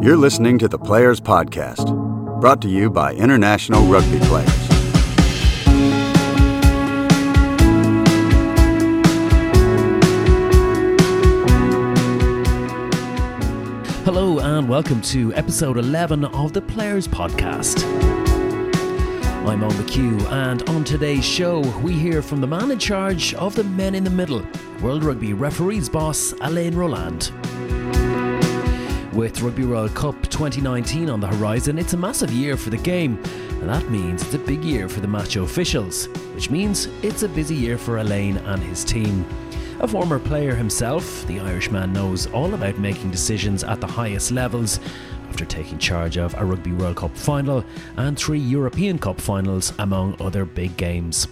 You're listening to the Players Podcast, brought to you by International Rugby Players. Hello, and welcome to episode 11 of the Players Podcast. I'm on the McHugh, and on today's show, we hear from the man in charge of the men in the middle, World Rugby referees boss Alain Rolland. With Rugby World Cup 2019 on the horizon, it's a massive year for the game, and that means it's a big year for the match officials, which means it's a busy year for Alain and his team. A former player himself, the Irishman knows all about making decisions at the highest levels after taking charge of a Rugby World Cup final and three European Cup finals, among other big games.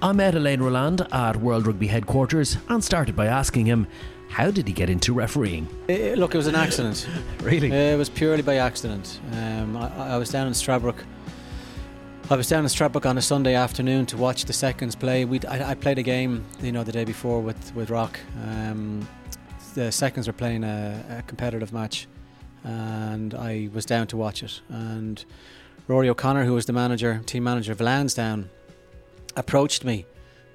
I met Alain Rolland at World Rugby headquarters and started by asking him how did he get into refereeing? Uh, look, it was an accident. really? Uh, it was purely by accident. Um, I, I, was down in Stradbrook. I was down in Stradbrook on a Sunday afternoon to watch the seconds play. We I, I, played a game, you know, the day before with with Rock. Um, the seconds were playing a, a, competitive match, and I was down to watch it. And Rory O'Connor, who was the manager, team manager of Lansdowne, approached me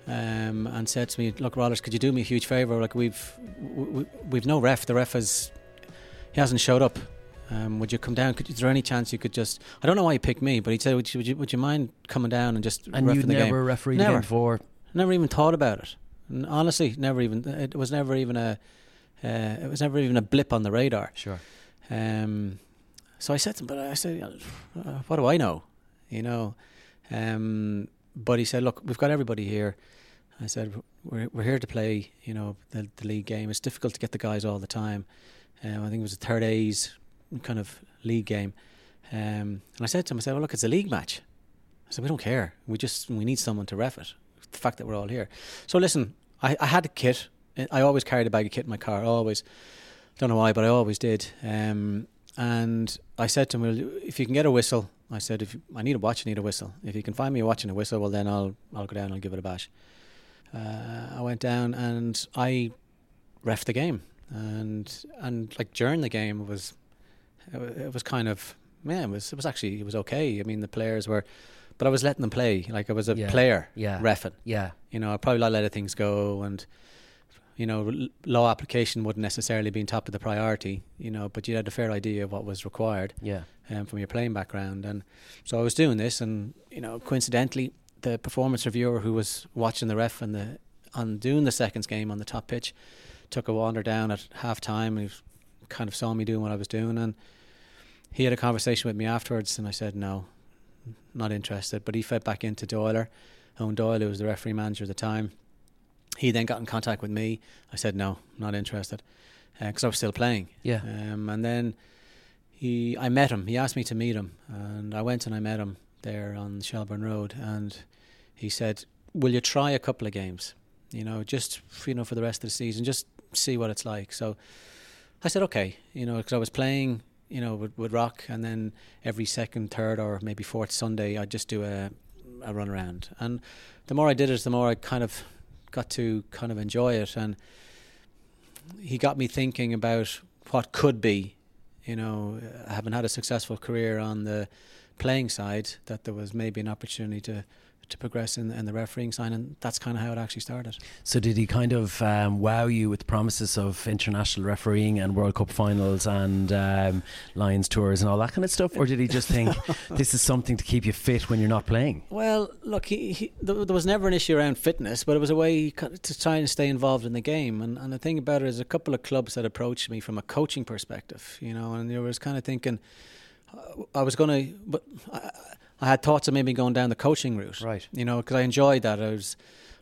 um, and said to me, "Look, Rollers, could you do me a huge favour? Like we've we, we've no ref. The ref has he hasn't showed up. Um, would you come down? Could, is there any chance you could just? I don't know why he picked me, but he said, "Would you would you, would you mind coming down and just and you never game? refereed never. before? Never even thought about it. And honestly, never even. It was never even a. Uh, it was never even a blip on the radar. Sure. Um, so I said to him, but I said, uh, what do I know? You know. Um, but he said, look, we've got everybody here. I said, we're, we're here to play, you know, the, the league game. It's difficult to get the guys all the time. Um, I think it was a third A's kind of league game. Um, and I said to him, I said, well, look, it's a league match. I said, we don't care. We just, we need someone to ref it. The fact that we're all here. So listen, I, I had a kit. I always carried a bag of kit in my car, always. Don't know why, but I always did. Um, and I said to him, well, if you can get a whistle, I said, if I need a watch, I need a whistle. If you can find me a watch and a whistle, well, then I'll I'll go down and I'll give it a bash. Uh, I went down and I ref the game, and and like during the game it was it was kind of yeah it was it was actually it was okay. I mean the players were, but I was letting them play like I was a yeah. player yeah. refing. Yeah, you know I probably let other things go and you know, law application wouldn't necessarily be top of the priority, you know, but you had a fair idea of what was required yeah. um, from your playing background. And so I was doing this, and, you know, coincidentally, the performance reviewer who was watching the ref and the on doing the seconds game on the top pitch took a wander down at half time and he kind of saw me doing what I was doing. And he had a conversation with me afterwards, and I said, no, not interested. But he fed back into Doyle, Owen Doyle, who was the referee manager at the time he then got in contact with me. I said no, not interested, because uh, I was still playing. Yeah. Um, and then he, I met him. He asked me to meet him, and I went and I met him there on Shelbourne Road, and he said, "Will you try a couple of games? You know, just you know for the rest of the season, just see what it's like." So I said, "Okay," you know, because I was playing. You know, with, with rock, and then every second, third, or maybe fourth Sunday, I'd just do a a run around. And the more I did it, the more I kind of got to kind of enjoy it, and he got me thinking about what could be. You know, having had a successful career on the playing side, that there was maybe an opportunity to to progress in, in the refereeing side, and that's kind of how it actually started. So, did he kind of um, wow you with promises of international refereeing and World Cup finals and um, Lions tours and all that kind of stuff, or did he just think this is something to keep you fit when you're not playing? Well, look, he, he, there was never an issue around fitness, but it was a way to try and stay involved in the game. And, and the thing about it is, a couple of clubs that approached me from a coaching perspective, you know, and I was kind of thinking. I was going to, but I, I had thoughts of maybe going down the coaching route. Right. You know, because I enjoyed that. I was,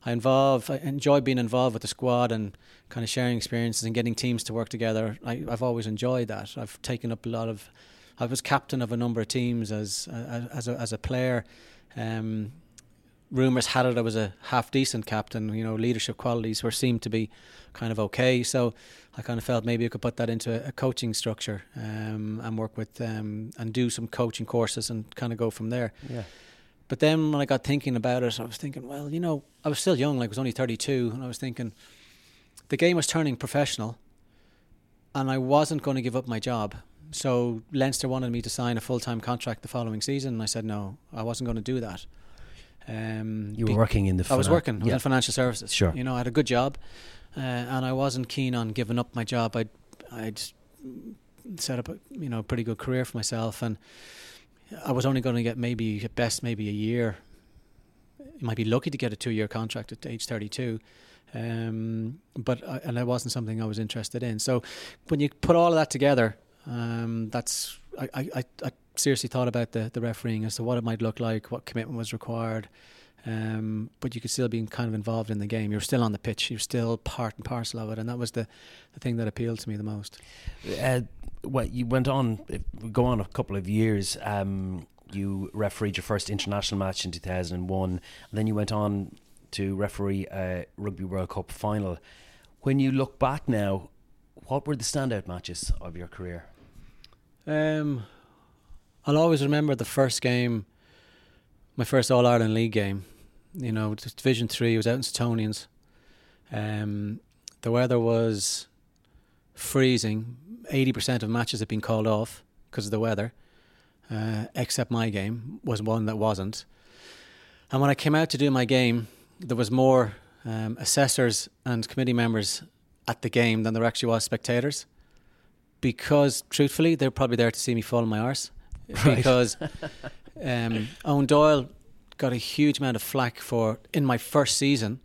I involved, I enjoyed being involved with the squad and kind of sharing experiences and getting teams to work together. I, I've always enjoyed that. I've taken up a lot of, I was captain of a number of teams as as a, as a player. Um, rumors had it I was a half decent captain. You know, leadership qualities were seemed to be kind of okay. So I kind of felt maybe I could put that into a, coaching structure um, and work with um, and do some coaching courses and kind of go from there. Yeah. But then when I got thinking about it, I was thinking, well, you know, I was still young, like I was only 32, and I was thinking the game was turning professional, and I wasn't going to give up my job. so Leinster wanted me to sign a full time contract the following season, and I said no, I wasn't going to do that. Um, you were working in the. I was working. I was yeah. in financial services. Sure. You know, I had a good job, uh, and I wasn't keen on giving up my job. I'd I'd set up a you know pretty good career for myself, and I was only going to get maybe at best maybe a year. You might be lucky to get a two year contract at age thirty two. Um, but I, and it wasn't something I was interested in. So when you put all of that together, um, that's I, I, I seriously thought about the, the refereeing as to what it might look like, what commitment was required. Um, but you could still be kind of involved in the game. You're still on the pitch. You're still part and parcel of it, and that was the, the thing that appealed to me the most. Uh, well, you went on, go on a couple of years. Um, you refereed your first international match in 2001, and then you went on to referee a Rugby World Cup final. When you look back now, what were the standout matches of your career? Um, I'll always remember the first game, my first All Ireland League game. You know, Division Three. It was out in Suttonians. Um, the weather was freezing. Eighty percent of matches had been called off because of the weather, uh, except my game was one that wasn't. And when I came out to do my game, there was more um, assessors and committee members at the game than there actually was spectators. Because truthfully, they're probably there to see me fall on my arse. Right. Because um, Owen Doyle got a huge amount of flack for in my first season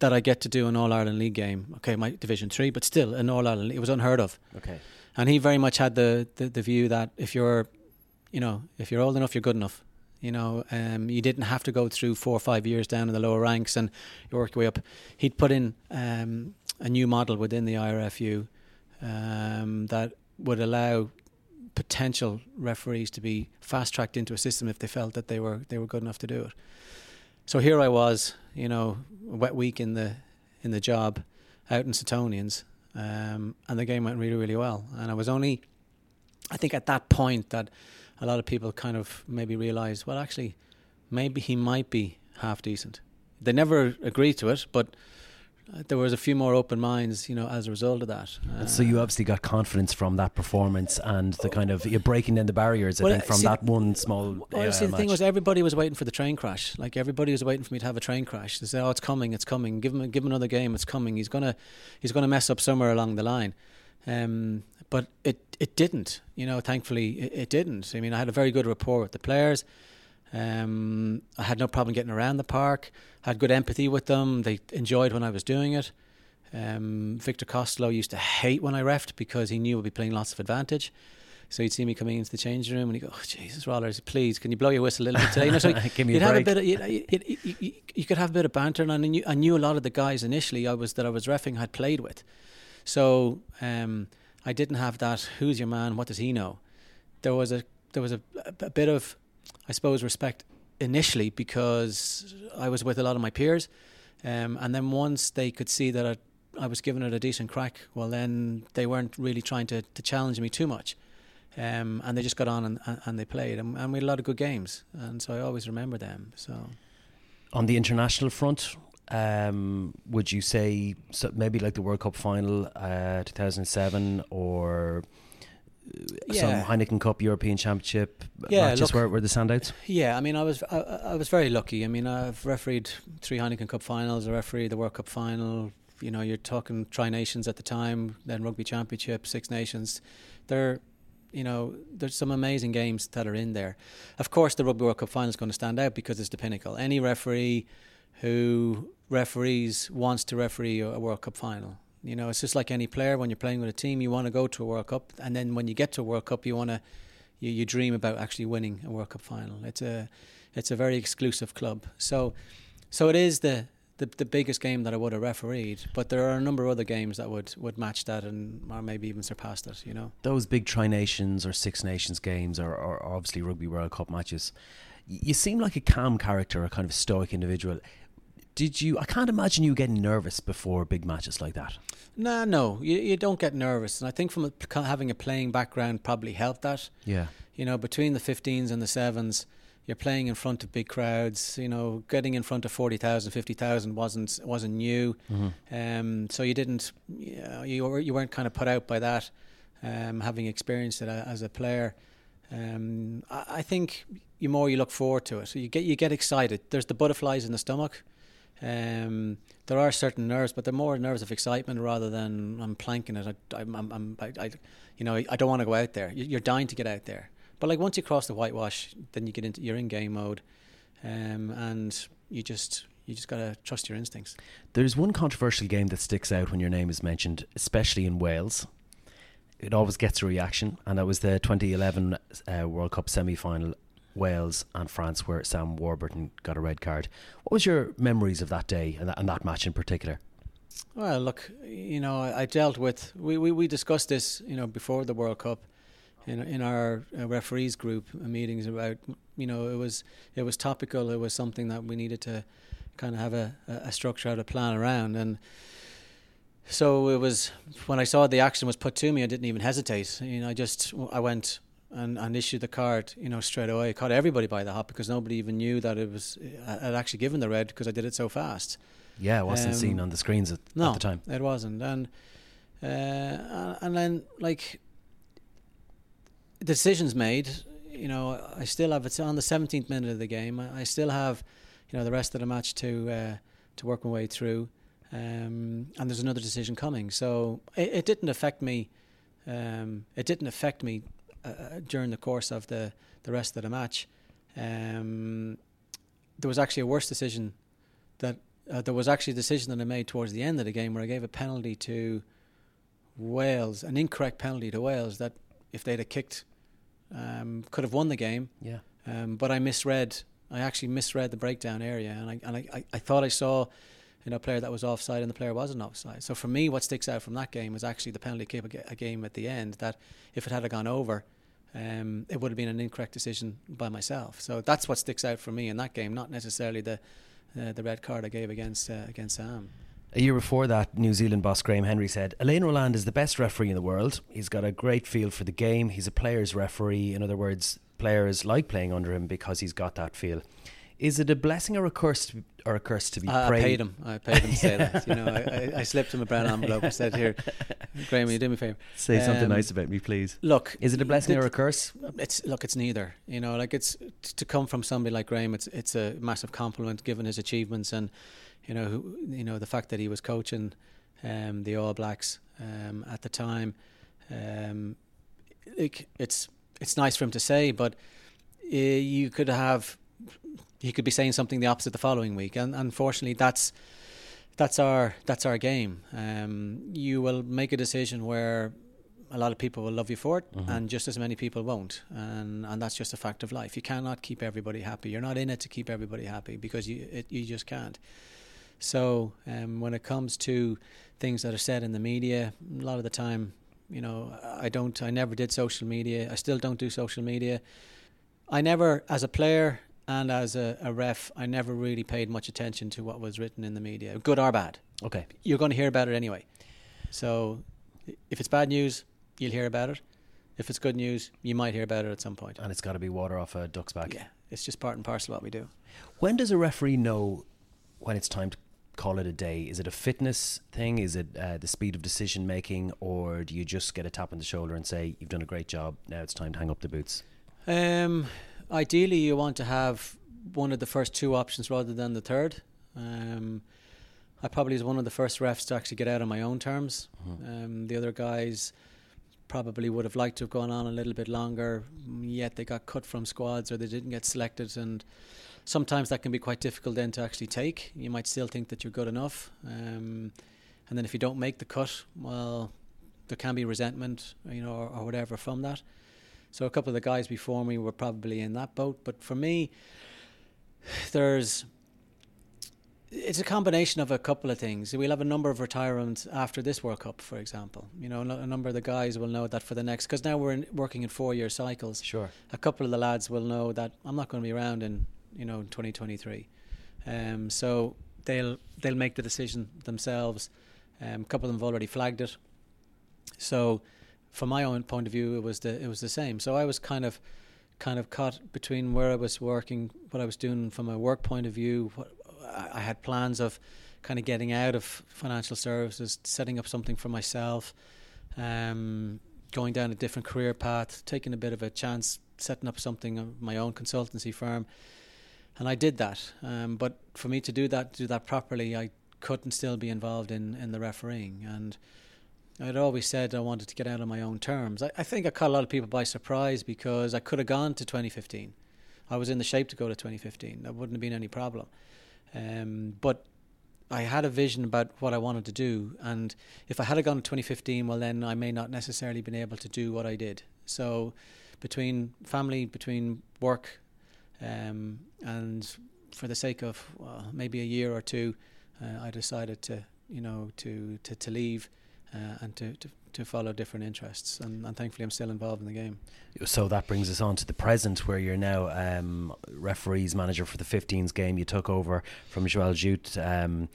that I get to do an All Ireland League game. Okay, my Division Three, but still an All Ireland. It was unheard of. Okay. And he very much had the, the, the view that if you're, you know, if you're old enough, you're good enough. You know, um, you didn't have to go through four or five years down in the lower ranks and you work your way up. He'd put in um, a new model within the IRFU um, that would allow potential referees to be fast tracked into a system if they felt that they were they were good enough to do it. So here I was, you know, a wet week in the in the job, out in Suttonians, um, and the game went really really well. And I was only, I think at that point that a lot of people kind of maybe realised, well, actually, maybe he might be half decent. They never agreed to it, but there was a few more open minds, you know, as a result of that. Uh, so you obviously got confidence from that performance and the kind of you're breaking down the barriers. I Well, think from see, that one small. Well, uh, the thing was, everybody was waiting for the train crash. Like everybody was waiting for me to have a train crash. They said, "Oh, it's coming, it's coming. Give him, give him another game. It's coming. He's gonna, he's gonna mess up somewhere along the line." Um, but it, it didn't. You know, thankfully, it, it didn't. I mean, I had a very good rapport with the players. Um, I had no problem getting around the park. Had good empathy with them. They enjoyed when I was doing it. Um, Victor Costello used to hate when I refed because he knew I'd be playing lots of advantage. So he'd see me coming into the changing room and he'd go, oh, Jesus, Rollers, please, can you blow your whistle a little bit today? You know, so Give me you'd have a bit of, you, you, you, you, you could have a bit of banter. And I knew, I knew a lot of the guys initially I was that I was refing had played with. So um, I didn't have that, who's your man, what does he know? There was a, there was a, a bit of, I suppose, respect initially because I was with a lot of my peers. Um, and then once they could see that I, I was giving it a decent crack, well, then they weren't really trying to, to challenge me too much. Um, and they just got on and, and, they played. And, and we had a lot of good games. And so I always remember them. So On the international front, um, would you say so maybe like the World Cup final, uh, 2007, or uh, some Heineken Cup European Championship Yeah, matches look- were, were the standouts? Yeah, I mean, I was I, I was very lucky. I mean, I've refereed three Heineken Cup finals. I refereed the World Cup final. You know, you're talking Tri Nations at the time, then Rugby Championship, Six Nations. There, you know, there's some amazing games that are in there. Of course, the Rugby World Cup final is going to stand out because it's the pinnacle. Any referee who referees wants to referee a World Cup final. You know, it's just like any player when you're playing with a team, you want to go to a World Cup, and then when you get to a World Cup, you want to you, you dream about actually winning a World Cup final. It's a it's a very exclusive club. So so it is the, the the biggest game that I would have refereed, but there are a number of other games that would, would match that and or maybe even surpass it, you know. Those big Tri Nations or Six Nations games, or, or obviously Rugby World Cup matches, you seem like a calm character, a kind of stoic individual. Did you? I can't imagine you getting nervous before big matches like that. No, no, you, you don't get nervous, and I think from a, having a playing background probably helped that. Yeah. you know, between the 15s and the 7s, you're playing in front of big crowds. You know, getting in front of 40,000, 50,000 wasn't wasn't new. Mm-hmm. Um, so you didn't, you, know, you, were, you weren't kind of put out by that. um, having experienced it as a player, um, I, I, think the more you look forward to it, you get you get excited. There's the butterflies in the stomach. Um, there are certain nerves, but they're more nerves of excitement rather than I'm planking it. I, I'm, I'm, I, I, you know, I don't want to go out there. You're dying to get out there. But like once you cross the whitewash, then you get into you're in game mode, um, and you just you just gotta trust your instincts. There's one controversial game that sticks out when your name is mentioned, especially in Wales. It always gets a reaction, and that was the 2011 uh, World Cup semi-final, Wales and France, where Sam Warburton got a red card. What was your memories of that day and that, and that match in particular? Well, look, you know, I dealt with we, we, we discussed this, you know, before the World Cup in in our uh, referees group meetings about you know it was it was topical. It was something that we needed to kind of have a, a structure, out a plan around, and so it was when I saw the action was put to me, I didn't even hesitate. You know, I just I went and, and issued the card, you know, straight away. I caught everybody by the hop because nobody even knew that it was I had actually given the red because I did it so fast. Yeah, it wasn't um, seen on the screens at, no, at the time. it wasn't, and uh, and then like decisions made. You know, I still have it's on the 17th minute of the game. I, I still have, you know, the rest of the match to uh, to work my way through, um, and there's another decision coming. So it, it didn't affect me. Um, it didn't affect me uh, during the course of the the rest of the match. Um, there was actually a worse decision that uh, there was actually a decision that I made towards the end of the game where I gave a penalty to Wales, an incorrect penalty to Wales that if they'd have kicked um, could have won the game. Yeah. Um, but I misread. I actually misread the breakdown area, and I and I, I, thought I saw, you know, a player that was offside, and the player wasn't offside. So for me, what sticks out from that game is actually the penalty kick a game at the end. That if it had gone over, um, it would have been an incorrect decision by myself. So that's what sticks out for me in that game, not necessarily the uh, the red card I gave against uh, against Sam. A year before that, New Zealand boss Graham Henry said, Alain Rolland is the best referee in the world. He's got a great feel for the game. He's a player's referee. In other words, players like playing under him because he's got that feel. Is it a blessing or a curse to be, or a curse to be I, prayed? I paid him. I paid him to say that. You know, I, I, slipped him a brown envelope and said, "Here, Graham, you do me a favour? Say um, something nice about me, please." Look, is it a blessing or a curse? It's look, it's neither. You know, like it's to come from somebody like Graham. It's it's a massive compliment given his achievements and you know, who, you know the fact that he was coaching um, the All Blacks um, at the time. Um, it, it's it's nice for him to say, but uh, you could have he could be saying something the opposite the following week, and unfortunately, that's that's our that's our game. Um, you will make a decision where a lot of people will love you for it, mm-hmm. and just as many people won't, and and that's just a fact of life. You cannot keep everybody happy. You're not in it to keep everybody happy because you it, you just can't. So um, when it comes to things that are said in the media, a lot of the time, you know, I don't, I never did social media. I still don't do social media. I never, as a player and as a, a ref, I never really paid much attention to what was written in the media, good or bad. Okay. You're going to hear about it anyway. So if it's bad news, you'll hear about it. If it's good news, you might hear about it at some point. And it's got to be water off a duck's back. Yeah, it's just part and parcel of what we do. When does a referee know when it's time to call it a day? Is it a fitness thing? Is it uh, the speed of decision making, or do you just get a tap on the shoulder and say you've done a great job? Now it's time to hang up the boots. Um, ideally, you want to have one of the first two options rather than the third. Um, I probably was one of the first refs to actually get out on my own terms. Mm-hmm. Um, the other guys probably would have liked to have gone on a little bit longer, yet they got cut from squads or they didn't get selected and sometimes that can be quite difficult then to actually take. You might still think that you're good enough, um, and then if you don't make the cut, well, there can be resentment, you know, or, or, whatever from that. So a couple of the guys before me were probably in that boat, but for me, there's it's a combination of a couple of things. We'll have a number of retirements after this World Cup, for example. You know, a number of the guys will know that for the next, because now we're in, working in four-year cycles. Sure. A couple of the lads will know that I'm not going to be around in you know, 2023. Um, so they'll they'll make the decision themselves. Um, a couple of them have already flagged it. So, from my own point of view, it was the it was the same. So I was kind of kind of caught between where I was working, what I was doing from a work point of view. What, I had plans of kind of getting out of financial services, setting up something for myself. Um, going down a different career path, taking a bit of a chance, setting up something of my own consultancy firm, and I did that. Um, but for me to do that, do that properly, I couldn't still be involved in in the refereeing and. I'd always said I wanted to get out on my own terms. I, I think I caught a lot of people by surprise because I could have gone to 2015. I was in the shape to go to 2015. That wouldn't have been any problem. Um, but I had a vision about what I wanted to do, and if I had gone to 2015, well, then I may not necessarily been able to do what I did. So, between family, between work, um, and for the sake of well, maybe a year or two, uh, I decided to, you know, to to, to leave uh, and to, to to follow different interests, and, and, thankfully I'm still involved in the game. So that brings us on to the present, where you're now um, referees manager for the 15s game. You took over from Joël Jutge um,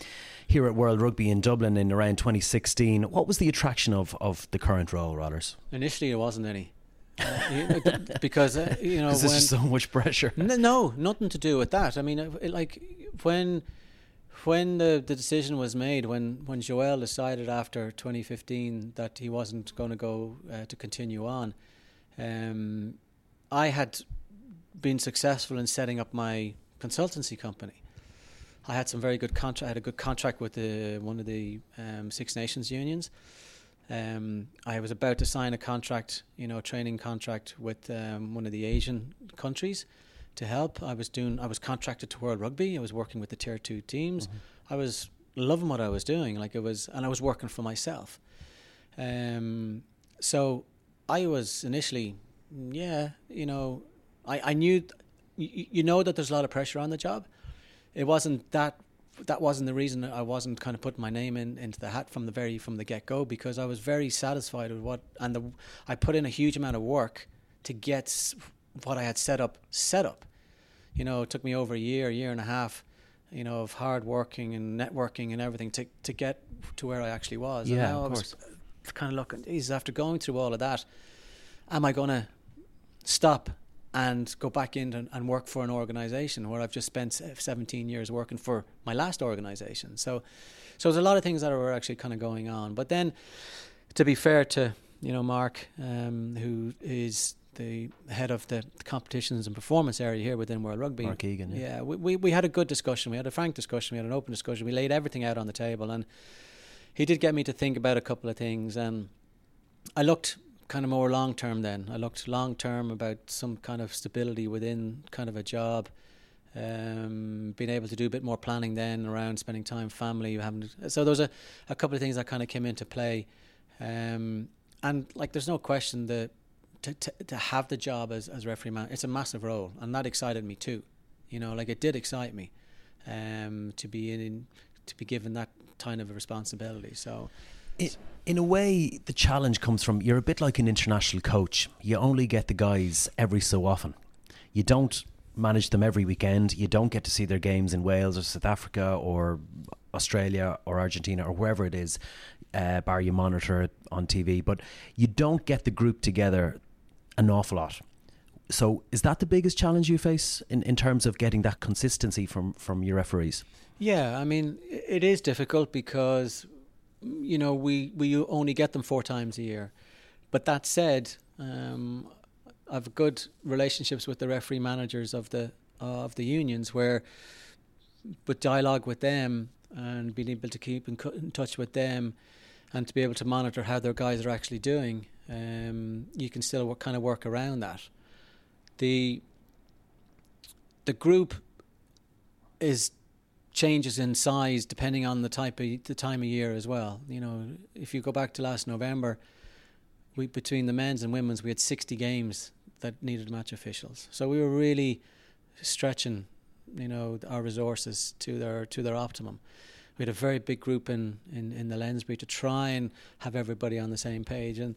here at World Rugby in Dublin in around 2016. What was the attraction of, of the current role, Rollers? Initially, there wasn't any. Uh, because uh, you know, there's so much pressure. N- no, nothing to do with that. I mean, it, like when when the, the decision was made, when, when Joel decided after 2015 that he wasn't going to go uh, to continue on, um, I had been successful in setting up my consultancy company. I had some very good contract. I had a good contract with the, one of the um, Six Nations unions. Um, I was about to sign a contract, you know, a training contract with um, one of the Asian countries to help. I was doing. I was contracted to World Rugby. I was working with the tier two teams. Mm-hmm. I was loving what I was doing. Like it was, and I was working for myself. Um, so I was initially, yeah, you know, I I knew, you, you know, that there's a lot of pressure on the job. It wasn't that. That wasn't the reason I wasn't kind of putting my name in into the hat from the very from the get go because I was very satisfied with what and the I put in a huge amount of work to get what I had set up set up. You know, it took me over a year, a year and a half, you know, of hard working and networking and everything to to get to where I actually was. Yeah, and now of I was kind of looking, geez, after going through all of that, am I going to stop and go back in and, and, work for an organization where I've just spent 17 years working for my last organization? So, so there's a lot of things that were actually kind of going on. But then, to be fair to you know Mark, um, who is the head of the competitions and performance area here within World Rugby. Mark Egan. Yeah, yeah we, we, we had a good discussion. We had a frank discussion. We had an open discussion. We laid everything out on the table, and he did get me to think about a couple of things. And I looked kind of more long term. Then I looked long term about some kind of stability within kind of a job. Um, being able to do a bit more planning then around spending time family having so there was a, a couple of things that kind of came into play um, and like there's no question that to, to, to have the job as, as referee man, it's a massive role, and that excited me too. You know, like it did excite me um, to be in, to be given that kind of a responsibility. So, it, in a way, the challenge comes from you're a bit like an international coach. You only get the guys every so often. You don't manage them every weekend. You don't get to see their games in Wales or South Africa or Australia or Argentina or wherever it is, uh, bar you monitor it on TV. But you don't get the group together an awful lot. So, is that the biggest challenge you face in, in terms of getting that consistency from, from your referees? Yeah, I mean, it is difficult because, you know, we, we only get them four times a year. But that said, um, I've good relationships with the referee managers of the of the unions where, with dialogue with them and being able to keep in, in touch with them, and to be able to monitor how their guys are actually doing, um, you can still work, kind of work around that. The the group is changes in size depending on the type of the time of year as well. You know, if you go back to last November, we between the men's and women's we had 60 games that needed match officials. So we were really stretching, you know, our resources to their to their optimum. We had a very big group in, in, in the Lensbury to try and have everybody on the same page and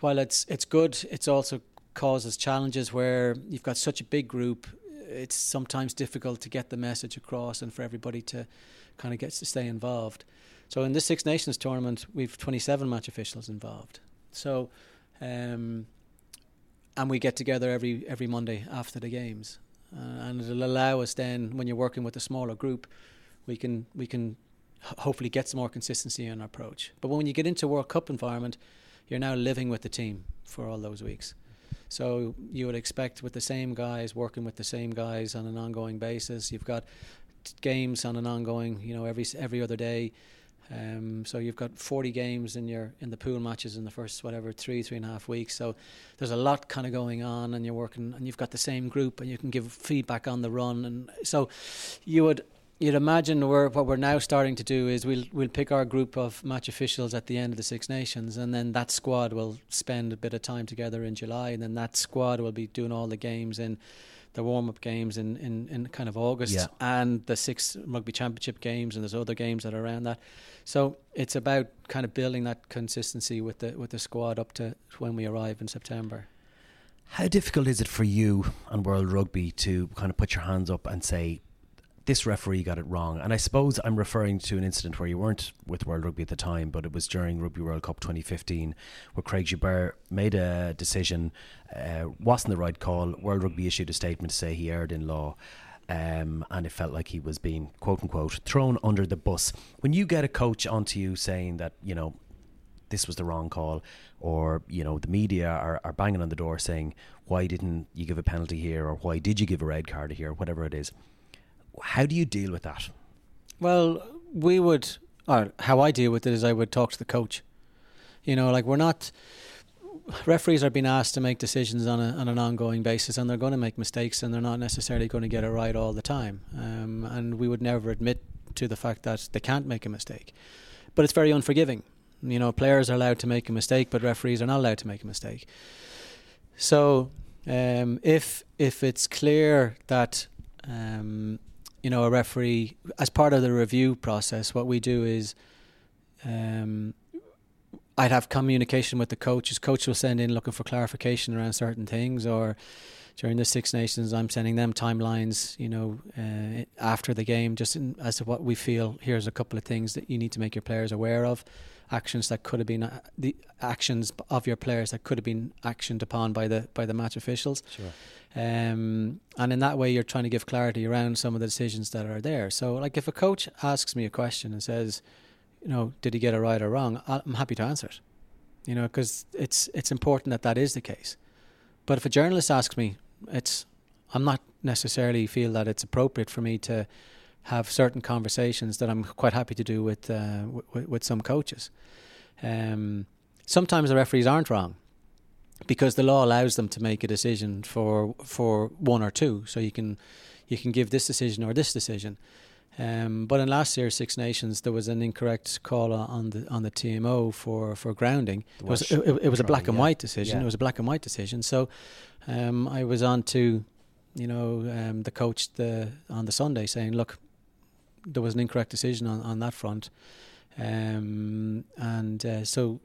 while it's it's good, it's also causes challenges where you've got such a big group. It's sometimes difficult to get the message across and for everybody to kind of get to stay involved. So in this Six Nations tournament, we've 27 match officials involved. So, um, and we get together every every Monday after the games, uh, and it'll allow us then, when you're working with a smaller group, we can we can hopefully get some more consistency in our approach. But when you get into World Cup environment, you're now living with the team for all those weeks. So you would expect with the same guys working with the same guys on an ongoing basis. You've got games on an ongoing, you know, every every other day. Um, so you've got 40 games in your in the pool matches in the first whatever three three and a half weeks. So there's a lot kind of going on, and you're working, and you've got the same group, and you can give feedback on the run, and so you would you'd imagine we're, what we're now starting to do is we'll we'll pick our group of match officials at the end of the Six Nations, and then that squad will spend a bit of time together in July, and then that squad will be doing all the games in the warm up games in, in, in kind of August Yeah. and the six rugby championship games and there's other games that are around that. So it's about kind of building that consistency with the with the squad up to when we arrive in September. How difficult is it for you and World Rugby to kind of put your hands up and say, this referee got it wrong? And I suppose I'm referring to an incident where you weren't with World Rugby at the time, but it was during Rugby World Cup 2015 where Craig Joubert made a decision, uh, wasn't the right call. World Rugby issued a statement to say he erred in law. Um, and it felt like he was being quote unquote thrown under the bus. When you get a coach onto you saying that, you know, this was the wrong call, or you know the media are, are banging on the door saying why didn't you give a penalty here, or why did you give a red card here, whatever it is. How do you deal with that? Well, we would, or how I deal with it is I would talk to the coach. You know, like we're not, referees are being asked to make decisions on, a, on an ongoing basis and they're going to make mistakes and they're not necessarily going to get it right all the time. Um, and we would never admit to the fact that they can't make a mistake. But it's very unforgiving. You know, players are allowed to make a mistake, but referees are not allowed to make a mistake. So, um, if if it's clear that um, you know a referee, as part of the review process, what we do is um, I'd have communication with the coaches. Coach will send in looking for clarification around certain things, or during the Six Nations, I'm sending them timelines. You know, uh, after the game, just in, as to what we feel. Here's a couple of things that you need to make your players aware of. Actions that could have been uh, the actions of your players that could have been actioned upon by the by the match officials. Sure. Um, and in that way, you're trying to give clarity around some of the decisions that are there. So, like, if a coach asks me a question and says, you know, did he get it right or wrong? I'm happy to answer it. You know, because it's it's important that that is the case. But if a journalist asks me, it's I'm not necessarily feel that it's appropriate for me to have certain conversations that I'm quite happy to do with uh, w- with some coaches. Um, sometimes the referees aren't wrong because the law allows them to make a decision for for one or two. So you can you can give this decision or this decision. Um, but in last year's Six Nations, there was an incorrect call on the on the TMO for, for grounding. It was Welsh it, it was a black and yeah. white decision. Yeah. It was a black and white decision. So um, I was on to you know um, the coach the on the Sunday saying, look, there was an incorrect decision on, on that front, um, and uh, so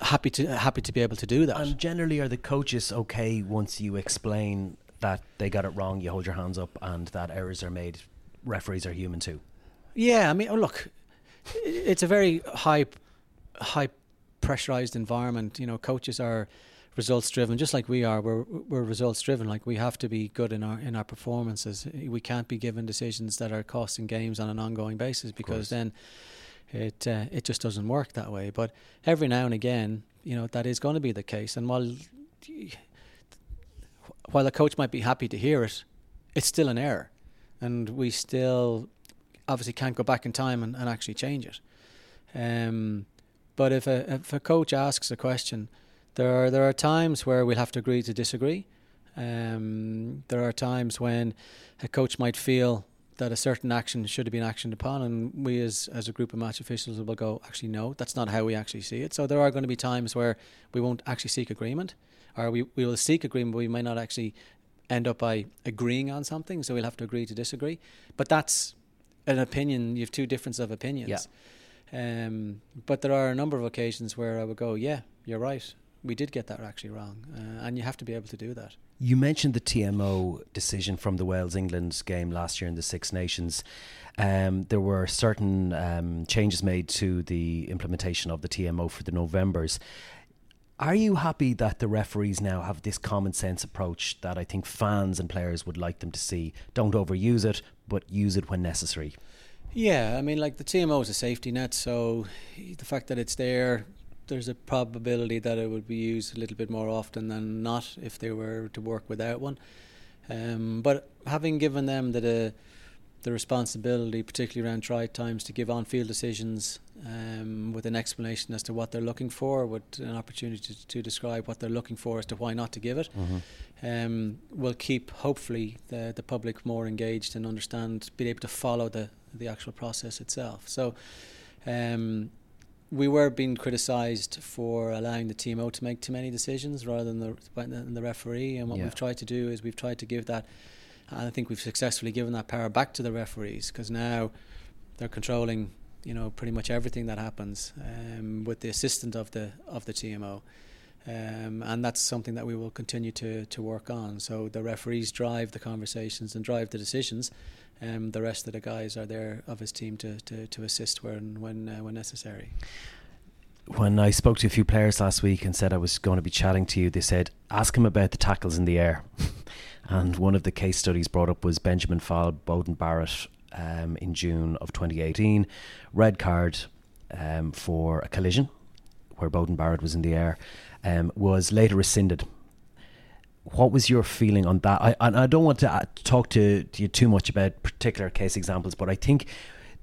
happy to happy to be able to do that. And generally, are the coaches okay once you explain that they got it wrong? You hold your hands up, and that errors are made. Referees are human too. Yeah, I mean, oh, look, it's a very high, high pressurized environment. You know, coaches are results driven, just like we are. We're we're results driven. Like we have to be good in our in our performances. We can't be given decisions that are costing games on an ongoing basis because then it uh, it just doesn't work that way. But every now and again, you know, that is going to be the case. And while while the coach might be happy to hear it, it's still an error, and we still obviously can't go back in time and, and actually change it. Um, but if a if a coach asks a question, there are there are times where we'll have to agree to disagree. Um, there are times when a coach might feel that a certain action should have been actioned upon, and we as as a group of match officials will go, actually no, that's not how we actually see it. So there are going to be times where we won't actually seek agreement, or we we will seek agreement, but we might not actually end up by agreeing on something. So we'll have to agree to disagree. But that's an opinion. You have two differences of opinions. Yeah. Um, but there are a number of occasions where I would go, yeah, you're right. We did get that actually wrong, uh, and you have to be able to do that. You mentioned the TMO decision from the Wales England game last year in the Six Nations. Um, there were certain um, changes made to the implementation of the TMO for the Novembers. Are you happy that the referees now have this common sense approach that I think fans and players would like them to see? Don't overuse it, but use it when necessary. Yeah, I mean, like the TMO is a safety net, so the fact that it's there there's a probability that it would be used a little bit more often than not if they were to work without one. Um, but having given them the, the the responsibility, particularly around try times, to give on-field decisions um, with an explanation as to what they're looking for, with an opportunity to, to, describe what they're looking for as to why not to give it, mm-hmm. um, will keep hopefully the the public more engaged and understand, be able to follow the the actual process itself. So. Um, we were being criticised for allowing the TMO to make too many decisions rather than the, than the referee. And what yeah. we've tried to do is we've tried to give that and I think we've successfully given that power back to the referees because now they're controlling, you know, pretty much everything that happens um, with the assistant of the of the TMO. Um, and that's something that we will continue to, to work on. So the referees drive the conversations and drive the decisions. Um, the rest of the guys are there of his team to, to, to assist when when uh, when necessary. When I spoke to a few players last week and said I was going to be chatting to you, they said ask him about the tackles in the air. And one of the case studies brought up was Benjamin Fall, Beauden Barrett um, in June of 2018. Red card um, for a collision where Beauden Barrett was in the air um, was later rescinded. What was your feeling on that? I, and I don't want to uh, talk to, to you too much about particular case examples, but I think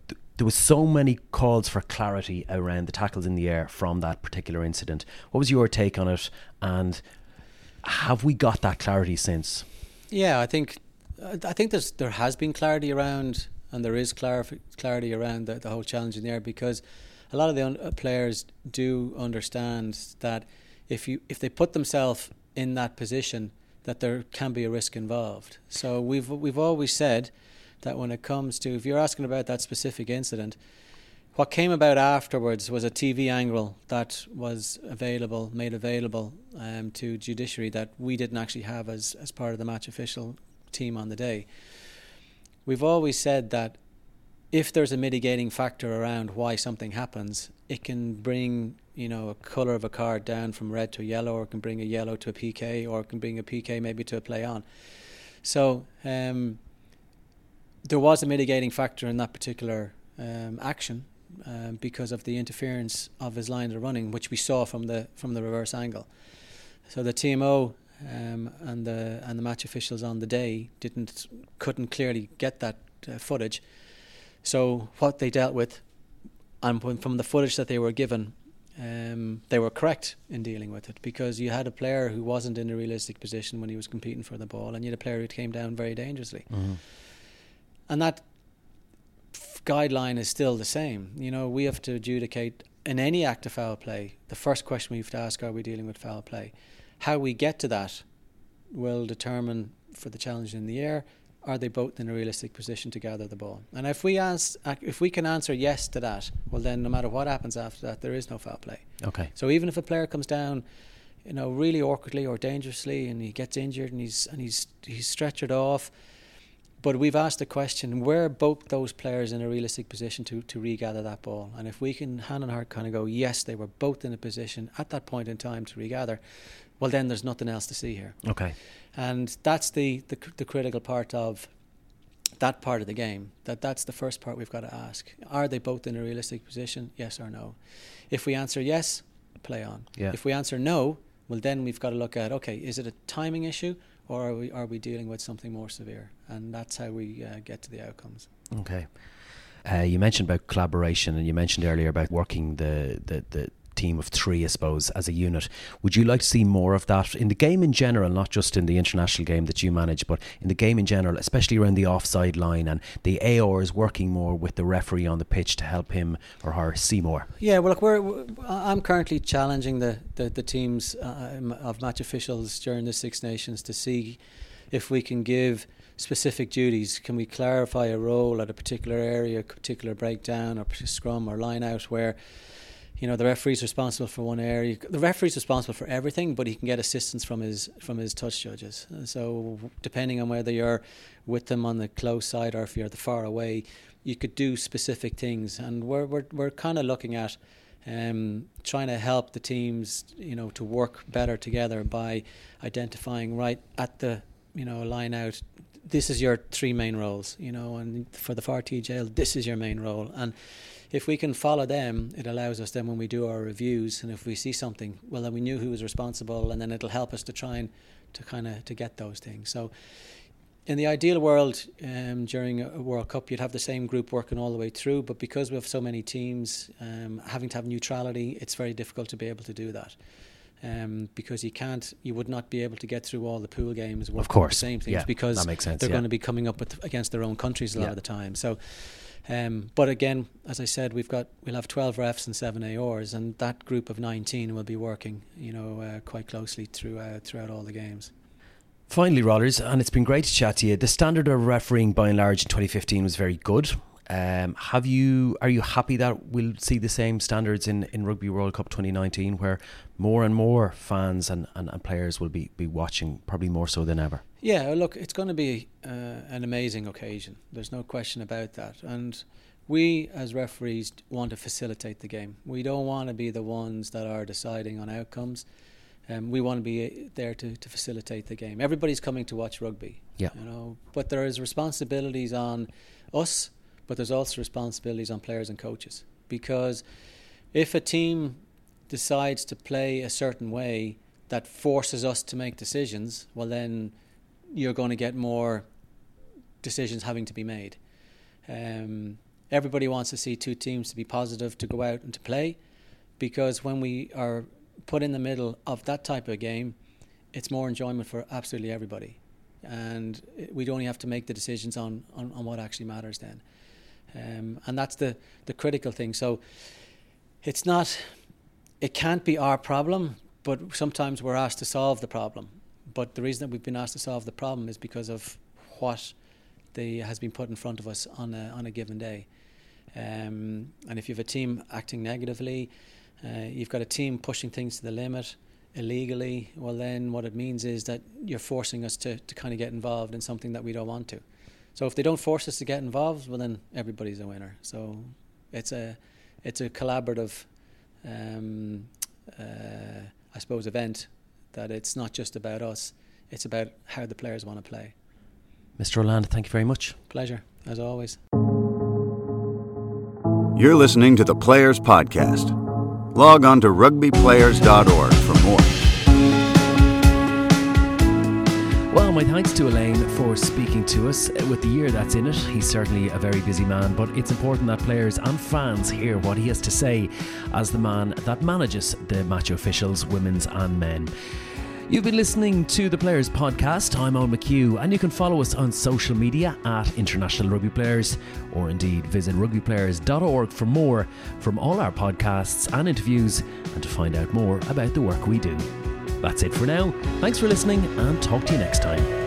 th- there was so many calls for clarity around the tackles in the air from that particular incident. What was your take on it? And have we got that clarity since? Yeah, I think I think there's there has been clarity around, and there is clarif- clarity around the, the whole challenge in there because a lot of the un- uh, players do understand that if you if they put themselves in that position, that there can be a risk involved. So we've we've always said that when it comes to if you're asking about that specific incident, what came about afterwards was a TV angle that was available, made available um, to judiciary that we didn't actually have as as part of the match official team on the day. We've always said that if there's a mitigating factor around why something happens, it can bring you know a color of a card down from red to yellow, or it can bring a yellow to a PK, or it can bring a PK maybe to a play on. So um, there was a mitigating factor in that particular um, action um, because of the interference of his line of running, which we saw from the from the reverse angle. So the TMO um, and the and the match officials on the day didn't couldn't clearly get that uh, footage. So what they dealt with, and from the footage that they were given, um, they were correct in dealing with it because you had a player who wasn't in a realistic position when he was competing for the ball, and you had a player who came down very dangerously. Mm-hmm. And that guideline is still the same. You know, we have to adjudicate in any act of foul play. The first question we have to ask: Are we dealing with foul play? How we get to that will determine for the challenge in the air. Are they both in a realistic position to gather the ball? And if we ask, if we can answer yes to that, well, then no matter what happens after that, there is no foul play. Okay. So even if a player comes down, you know, really awkwardly or dangerously, and he gets injured and he's and he's he's stretchered off, but we've asked the question: Were both those players in a realistic position to to regather that ball? And if we can hand on heart kind of go, yes, they were both in a position at that point in time to regather, well, then there's nothing else to see here. Okay. And that's the the, the critical part of that part of the game. That that's the first part we've got to ask: Are they both in a realistic position? Yes or no? If we answer yes, play on. Yeah. If we answer no, well, then we've got to look at okay, is it a timing issue? or are we are we dealing with something more severe? And that's how we uh, get to the outcomes. Okay. Uh, you mentioned about collaboration, and you mentioned earlier about working the, the, the team of three, I suppose, as a unit. Would you like to see more of that in the game in general, not just in the international game that you manage, but in the game in general, especially around the offside line and the AOR is working more with the referee on the pitch to help him or her see more? Yeah, well, look, we're, I'm currently challenging the, the, the teams uh, of match officials during the Six Nations to see if we can give specific duties. Can we clarify a role at a particular area, a particular breakdown, or scrum or line out where you know the referee's responsible for one area. The referee's responsible for everything, but he can get assistance from his from his touch judges. So depending on whether you're with them on the close side or if you're the far away, you could do specific things. And we're we're we're kind of looking at. Um, trying to help the teams, you know, to work better together by identifying right at the, you know, line out this is your three main roles, you know, and for the Far jail, this is your main role. And if we can follow them, it allows us then when we do our reviews, and if we see something, well, then we knew who was responsible, and then it'll help us to try and to kind of to get those things. So in the ideal world, um, during a World Cup, you'd have the same group working all the way through. But because we have so many teams, um, having to have neutrality, it's very difficult to be able to do that. Um, because you can't, you would not be able to get through all the pool games. Of course, the same things yeah, because sense, they're yeah. going to be coming up with against their own countries a lot yeah. of the time. So, um, but again, as I said, we've got we'll have twelve refs and seven AORs, and that group of nineteen will be working, you know, uh, quite closely through uh, throughout all the games. Finally, Rollers, and it's been great to chat to you. The standard of refereeing by and large in 2015 was very good. Um, have you are you happy that we'll see the same standards in, in Rugby World Cup 2019 where more and more fans and, and, and players will be, be watching probably more so than ever? Yeah, look, it's going to be uh, an amazing occasion. There's no question about that. And we as referees want to facilitate the game. We don't want to be the ones that are deciding on outcomes. Um, we want to be there to, to facilitate the game. Everybody's coming to watch rugby, yeah. you know. But there is responsibilities on us, but there's also responsibilities on players and coaches because if a team decides to play a certain way that forces us to make decisions, well then you're going to get more decisions having to be made. Um, everybody wants to see two teams to be positive, to go out and to play, because when we are put in the middle of that type of game, it's more enjoyment for absolutely everybody. And we'd only have to make the decisions on, on, on what actually matters then. Um, and that's the, the critical thing. So it's not, it can't be our problem, but sometimes we're asked to solve the problem. But the reason that we've been asked to solve the problem is because of what the, has been put in front of us on a, on a given day. Um, and if you have a team acting negatively, uh, you've got a team pushing things to the limit illegally, well, then what it means is that you're forcing us to, to kind of get involved in something that we don't want to. So if they don't force us to get involved, well, then everybody's a winner. So it's a it's a collaborative, um, uh, I suppose, event that it's not just about us; it's about how the players want to play. Mr. Rolland, thank you very much. Pleasure, as always. You're listening to the Players Podcast. Log on to rugbyplayers.org Well, my thanks to Alain for speaking to us. Uh, with the year that's in it, he's certainly a very busy man, but it's important that players and fans hear what he has to say as the man that manages the match officials, women's and men. You've been listening to the Players Podcast. I'm Owen McHugh, and you can follow us on social media at International Rugby Players, or indeed visit rugbyplayers.org for more from all our podcasts and interviews, and to find out more about the work we do. That's it for now. Thanks for listening, and talk to you next time.